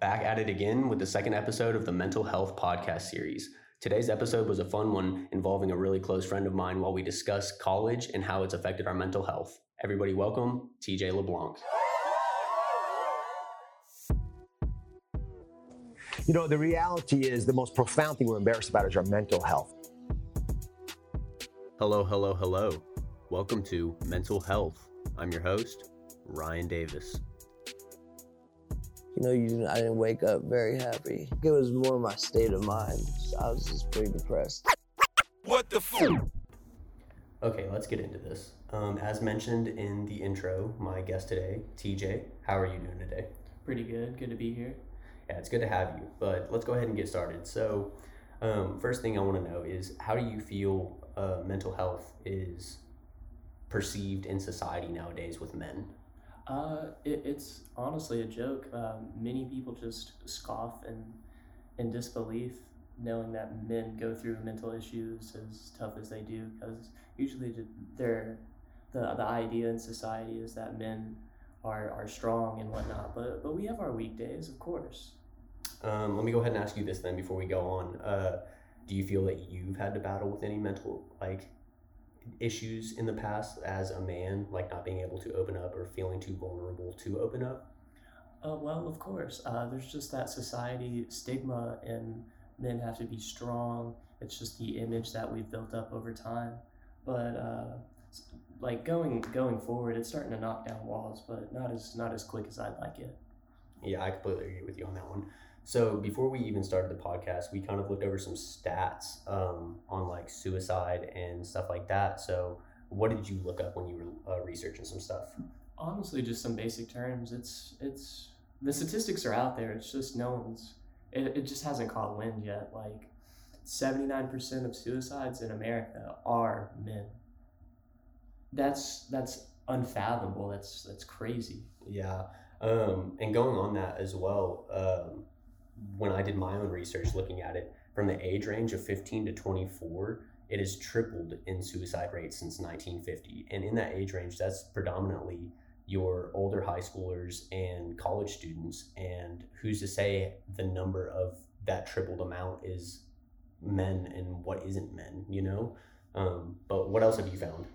Back at it again with the second episode of the Mental Health Podcast series. Today's episode was a fun one involving a really close friend of mine while we discuss college and how it's affected our mental health. Everybody, welcome TJ LeBlanc. You know, the reality is the most profound thing we're embarrassed about is our mental health. Hello, hello, hello. Welcome to Mental Health. I'm your host, Ryan Davis. You know, you, I didn't wake up very happy. It was more my state of mind. I was just pretty depressed. What the fuck? Okay, let's get into this. Um, as mentioned in the intro, my guest today, TJ, how are you doing today? Pretty good. Good to be here. Yeah, it's good to have you. But let's go ahead and get started. So, um, first thing I want to know is how do you feel uh, mental health is perceived in society nowadays with men? Uh, it, it's honestly a joke. Um, many people just scoff and in disbelief, knowing that men go through mental issues as tough as they do, because usually they're the the idea in society is that men are are strong and whatnot. But but we have our weak days, of course. Um, let me go ahead and ask you this then before we go on. Uh, do you feel that you've had to battle with any mental like issues in the past as a man, like not being able to open up or feeling too vulnerable to open up? Uh, well, of course. Uh, there's just that society stigma, and men have to be strong. It's just the image that we've built up over time. But uh, like going going forward, it's starting to knock down walls, but not as not as quick as I'd like it. Yeah, I completely agree with you on that one. So before we even started the podcast, we kind of looked over some stats um, on like suicide and stuff like that. So what did you look up when you were uh, researching some stuff? Honestly, just some basic terms. It's it's the statistics are out there. It's just no one's. It, it just hasn't caught wind yet. Like seventy nine percent of suicides in America are men. That's that's unfathomable. That's that's crazy. Yeah. Um, and going on that as well, um, when I did my own research looking at it, from the age range of 15 to 24, it has tripled in suicide rates since 1950. And in that age range, that's predominantly your older high schoolers and college students. And who's to say the number of that tripled amount is men and what isn't men, you know? Um, but what else have you found?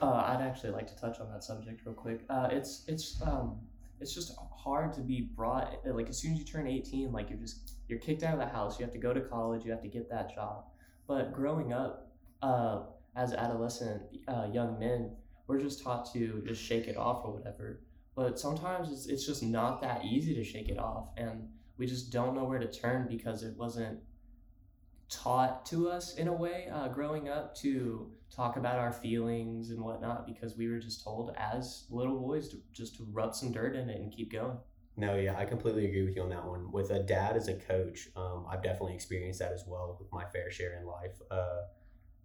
Uh, I'd actually like to touch on that subject real quick. Uh, it's it's um, it's just hard to be brought like as soon as you turn 18 like you're just you're kicked out of the house you have to go to college you have to get that job. But growing up uh, as adolescent uh, young men we're just taught to just shake it off or whatever. But sometimes it's, it's just not that easy to shake it off and we just don't know where to turn because it wasn't taught to us in a way uh, growing up to talk about our feelings and whatnot because we were just told as little boys to just to rub some dirt in it and keep going. No, yeah, I completely agree with you on that one. With a dad as a coach, um, I've definitely experienced that as well with my fair share in life. Uh,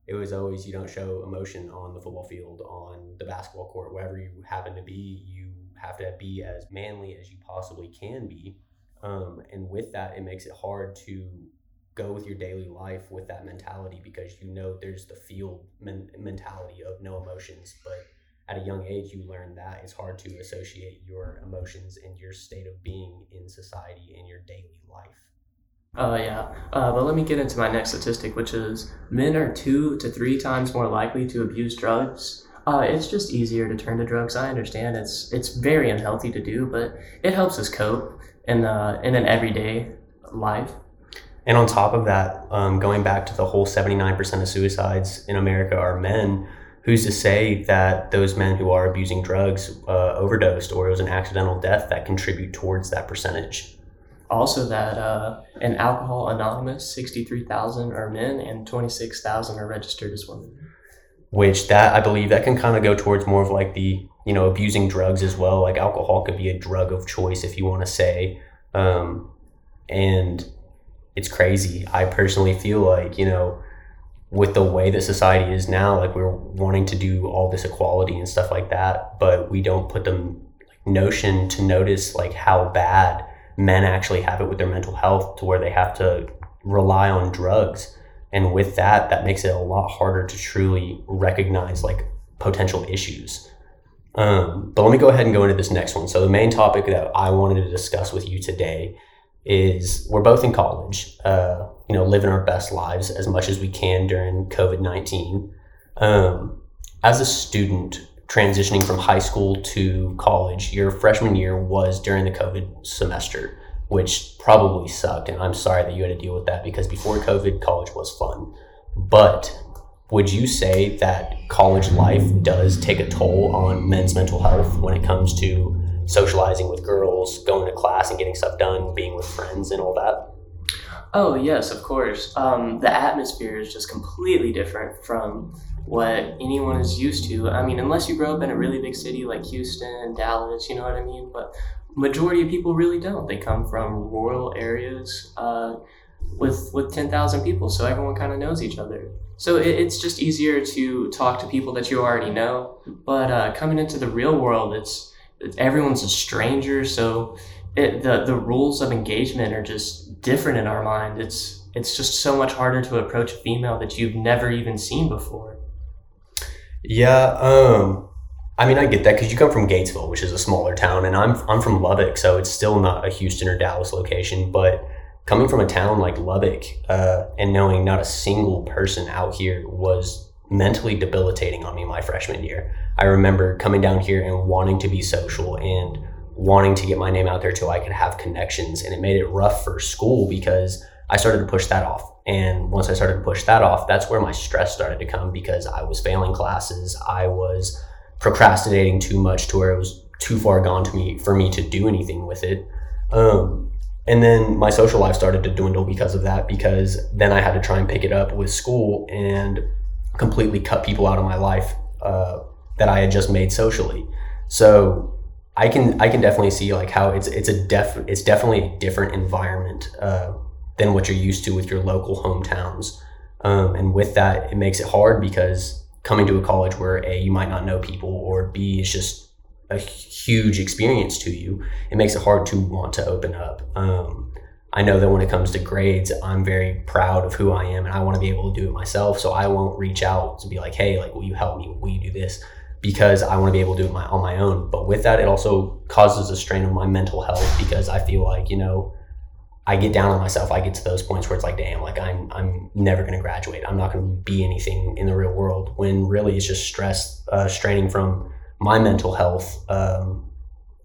it was always you don't show emotion on the football field, on the basketball court, wherever you happen to be. You have to be as manly as you possibly can be. Um, and with that, it makes it hard to go with your daily life with that mentality because you know there's the field men- mentality of no emotions but at a young age you learn that it's hard to associate your emotions and your state of being in society in your daily life uh, yeah. Uh, but let me get into my next statistic, which is men are two to three times more likely to abuse drugs. Uh, it's just easier to turn to drugs. I understand it's it's very unhealthy to do, but it helps us cope in uh, in an everyday life. And on top of that, um, going back to the whole 79% of suicides in America are men, who's to say that those men who are abusing drugs uh, overdosed or it was an accidental death that contribute towards that percentage? Also, that uh, in Alcohol Anonymous, 63,000 are men and 26,000 are registered as women. Which that I believe that can kind of go towards more of like the you know abusing drugs as well. Like alcohol could be a drug of choice if you want to say, um, and it's crazy. I personally feel like, you know, with the way that society is now, like we're wanting to do all this equality and stuff like that, but we don't put the notion to notice like how bad men actually have it with their mental health to where they have to rely on drugs. And with that, that makes it a lot harder to truly recognize like potential issues. Um, but let me go ahead and go into this next one. So the main topic that I wanted to discuss with you today is we're both in college, uh, you know, living our best lives as much as we can during COVID nineteen. Um, as a student transitioning from high school to college, your freshman year was during the COVID semester, which probably sucked. And I'm sorry that you had to deal with that because before COVID, college was fun. But would you say that college life does take a toll on men's mental health when it comes to socializing with girls, going to class and getting stuff done, being with friends, and all that? Oh yes, of course. Um, the atmosphere is just completely different from what anyone is used to. I mean, unless you grow up in a really big city like Houston, Dallas, you know what I mean. But majority of people really don't. They come from rural areas uh, with with ten thousand people, so everyone kind of knows each other. So it, it's just easier to talk to people that you already know. But uh, coming into the real world, it's everyone's a stranger, so it, the the rules of engagement are just different in our mind. It's it's just so much harder to approach a female that you've never even seen before. Yeah, um, I mean, I get that because you come from Gatesville, which is a smaller town, and I'm I'm from Lubbock, so it's still not a Houston or Dallas location. But coming from a town like Lubbock uh, and knowing not a single person out here was mentally debilitating on me my freshman year. I remember coming down here and wanting to be social and wanting to get my name out there till I could have connections, and it made it rough for school because I started to push that off. And once I started to push that off, that's where my stress started to come because I was failing classes. I was procrastinating too much to where it was too far gone to me for me to do anything with it. Um, and then my social life started to dwindle because of that because then I had to try and pick it up with school and completely cut people out of my life uh, that I had just made socially. So I can I can definitely see like how it's it's a def it's definitely a different environment uh, than what you're used to with your local hometowns. Um, and with that, it makes it hard because coming to a college where A, you might not know people, or B, is just a huge experience to you, it makes it hard to want to open up. Um, I know that when it comes to grades, I'm very proud of who I am and I want to be able to do it myself. So I won't reach out to be like, hey, like, will you help me? Will you do this? Because I want to be able to do it my, on my own. But with that, it also causes a strain on my mental health because I feel like, you know, I get down on myself. I get to those points where it's like, damn, like I'm I'm never gonna graduate. I'm not gonna be anything in the real world. When really it's just stress, uh, straining from my mental health. Um,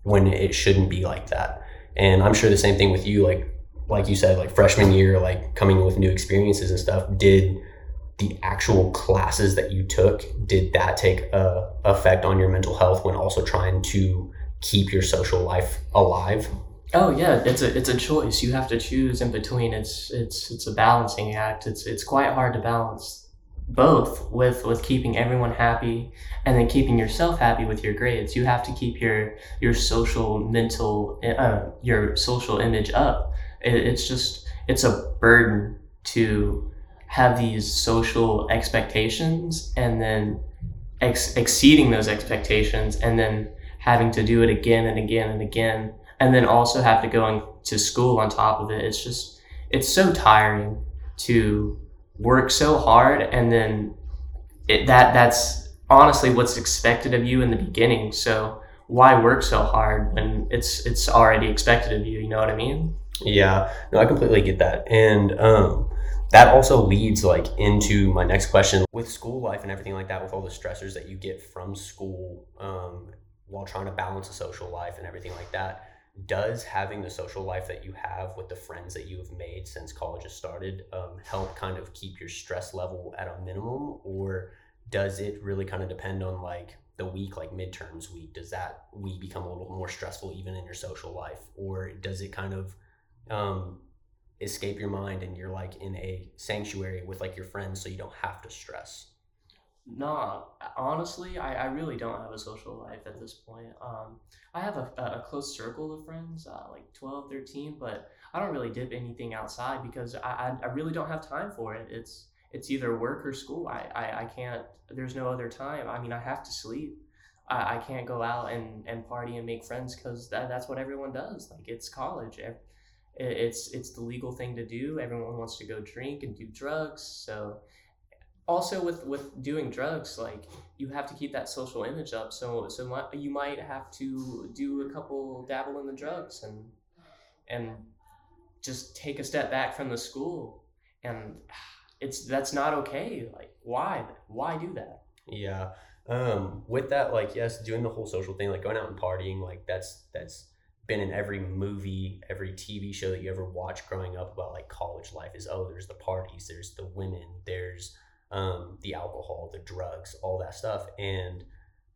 when it shouldn't be like that. And I'm sure the same thing with you. Like like you said, like freshman year, like coming with new experiences and stuff. Did the actual classes that you took did that take a effect on your mental health when also trying to keep your social life alive? Oh yeah, it's a it's a choice. You have to choose in between. It's it's it's a balancing act. It's it's quite hard to balance both with with keeping everyone happy and then keeping yourself happy with your grades. You have to keep your your social mental uh, your social image up. It, it's just it's a burden to have these social expectations and then ex- exceeding those expectations and then having to do it again and again and again and then also have to go to school on top of it. It's just it's so tiring to work so hard and then it, that that's honestly what's expected of you in the beginning. So why work so hard when it's it's already expected of you? You know what I mean? Yeah, no, I completely get that, and um, that also leads like into my next question. With school life and everything like that, with all the stressors that you get from school um, while trying to balance a social life and everything like that does having the social life that you have with the friends that you have made since college has started um, help kind of keep your stress level at a minimum? Or does it really kind of depend on like the week like midterms week? Does that week become a little more stressful even in your social life? Or does it kind of um, escape your mind and you're like in a sanctuary with like your friends so you don't have to stress no, honestly, I, I really don't have a social life at this point. Um, I have a, a close circle of friends, uh, like 12, 13, but I don't really dip anything outside because I, I, I really don't have time for it. It's it's either work or school. I, I, I can't, there's no other time. I mean, I have to sleep. I, I can't go out and, and party and make friends because that, that's what everyone does. Like, it's college. It's, it's the legal thing to do. Everyone wants to go drink and do drugs. So also with with doing drugs like you have to keep that social image up so so mi- you might have to do a couple dabble in the drugs and and just take a step back from the school and it's that's not okay like why why do that Yeah. Um, with that, like, yes, doing the whole social thing, like going out and partying, like that's that's been in every movie, every TV show that you ever watched growing up about like college life is oh, there's the parties, there's the women, there's um, the alcohol, the drugs, all that stuff. And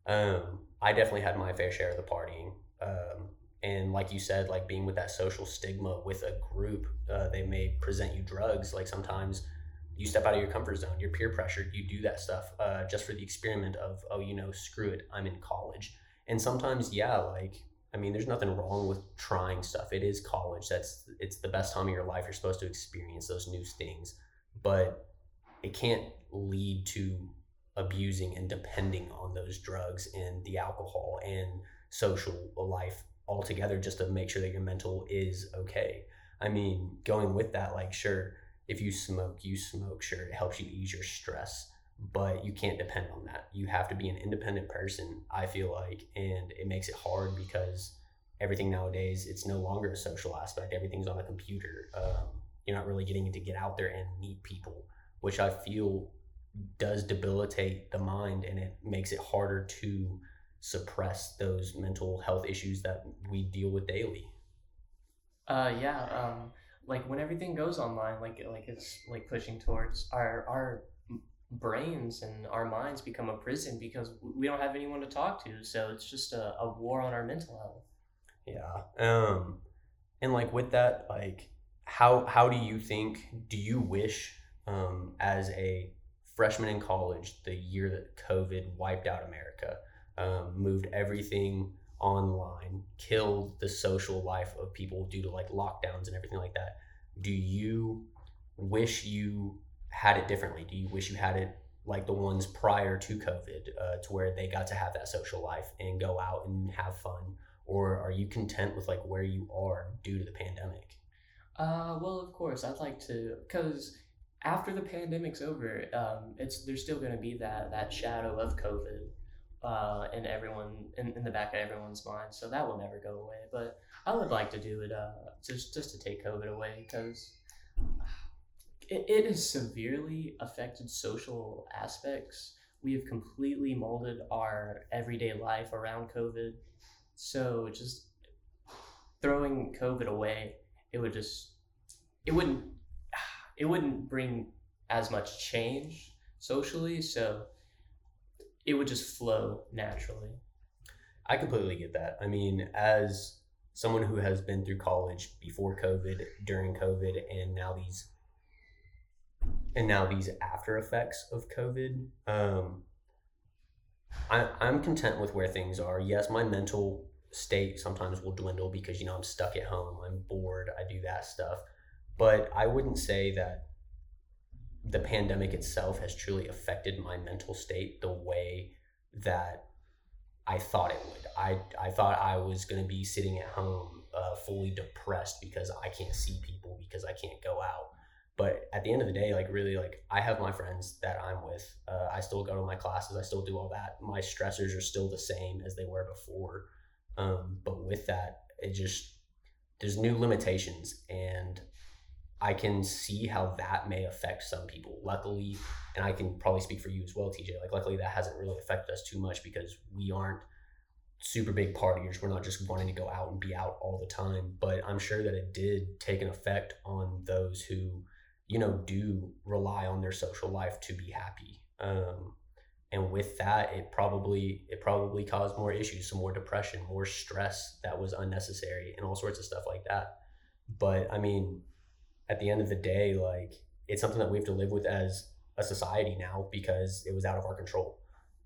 um, I definitely had my fair share of the partying. Um, and like you said, like being with that social stigma with a group, uh, they may present you drugs. Like sometimes you step out of your comfort zone, you're peer pressured, you do that stuff uh, just for the experiment of, oh, you know, screw it, I'm in college. And sometimes, yeah, like, I mean, there's nothing wrong with trying stuff. It is college. That's it's the best time of your life. You're supposed to experience those new things, but it can't lead to abusing and depending on those drugs and the alcohol and social life altogether just to make sure that your mental is okay. I mean, going with that, like, sure, if you smoke, you smoke, sure, it helps you ease your stress, but you can't depend on that. You have to be an independent person, I feel like, and it makes it hard because everything nowadays, it's no longer a social aspect. Everything's on a computer. Um, you're not really getting to get out there and meet people, which I feel does debilitate the mind and it makes it harder to suppress those mental health issues that we deal with daily. uh yeah um like when everything goes online like like it's like pushing towards our our brains and our minds become a prison because we don't have anyone to talk to so it's just a, a war on our mental health Yeah. Um and like with that, like how how do you think do you wish um as a freshman in college, the year that COVID wiped out America, um, moved everything online, killed the social life of people due to like lockdowns and everything like that. Do you wish you had it differently? Do you wish you had it like the ones prior to COVID, uh, to where they got to have that social life and go out and have fun? or are you content with like where you are due to the pandemic? Uh, well, of course, I'd like to, because after the pandemic's over, um, it's there's still going to be that that shadow of COVID, uh, in everyone in, in the back of everyone's mind. So that will never go away. But I would like to do it, uh, just just to take COVID away, because it, it has severely affected social aspects. We have completely molded our everyday life around COVID. So just throwing COVID away, it would just it wouldn't it wouldn't bring as much change socially, so it would just flow naturally. I completely get that. I mean, as someone who has been through college before COVID, during COVID, and now these and now these after effects of COVID, um, I, I'm content with where things are. Yes, my mental state sometimes will dwindle because you know I'm stuck at home, I'm bored, I do that stuff. But I wouldn't say that the pandemic itself has truly affected my mental state the way that I thought it would. I I thought I was going to be sitting at home uh, fully depressed because I can't see people because I can't go out. But at the end of the day, like really, like I have my friends that I'm with. Uh, I still go to my classes. I still do all that. My stressors are still the same as they were before. Um, but with that, it just there's new limitations, and I can see how that may affect some people. Luckily, and I can probably speak for you as well, TJ. Like, luckily, that hasn't really affected us too much because we aren't super big partiers. We're not just wanting to go out and be out all the time. But I'm sure that it did take an effect on those who, you know, do rely on their social life to be happy. Um, and with that, it probably it probably caused more issues, some more depression, more stress that was unnecessary, and all sorts of stuff like that. But I mean, at the end of the day, like it's something that we have to live with as a society now because it was out of our control.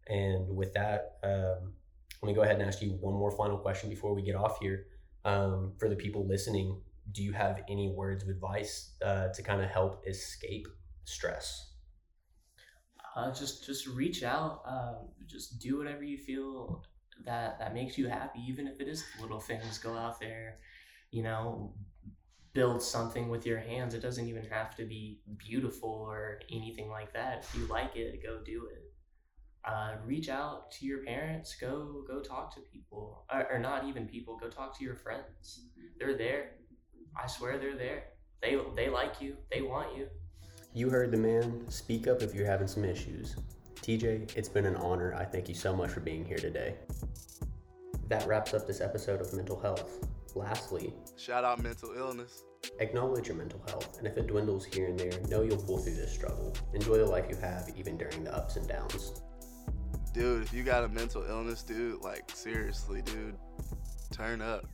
And with that, um, let me go ahead and ask you one more final question before we get off here. Um, for the people listening, do you have any words of advice uh, to kind of help escape stress? Uh, just just reach out. Um, just do whatever you feel that that makes you happy, even if it is little things. Go out there, you know, build something with your hands. It doesn't even have to be beautiful or anything like that. If you like it, go do it. Uh, reach out to your parents. Go go talk to people, or, or not even people. Go talk to your friends. They're there. I swear they're there. They they like you. They want you. You heard the man. Speak up if you're having some issues. TJ, it's been an honor. I thank you so much for being here today. That wraps up this episode of Mental Health. Lastly, Shout out mental illness. acknowledge your mental health, and if it dwindles here and there, know you'll pull through this struggle. Enjoy the life you have, even during the ups and downs. Dude, if you got a mental illness, dude, like seriously, dude, turn up.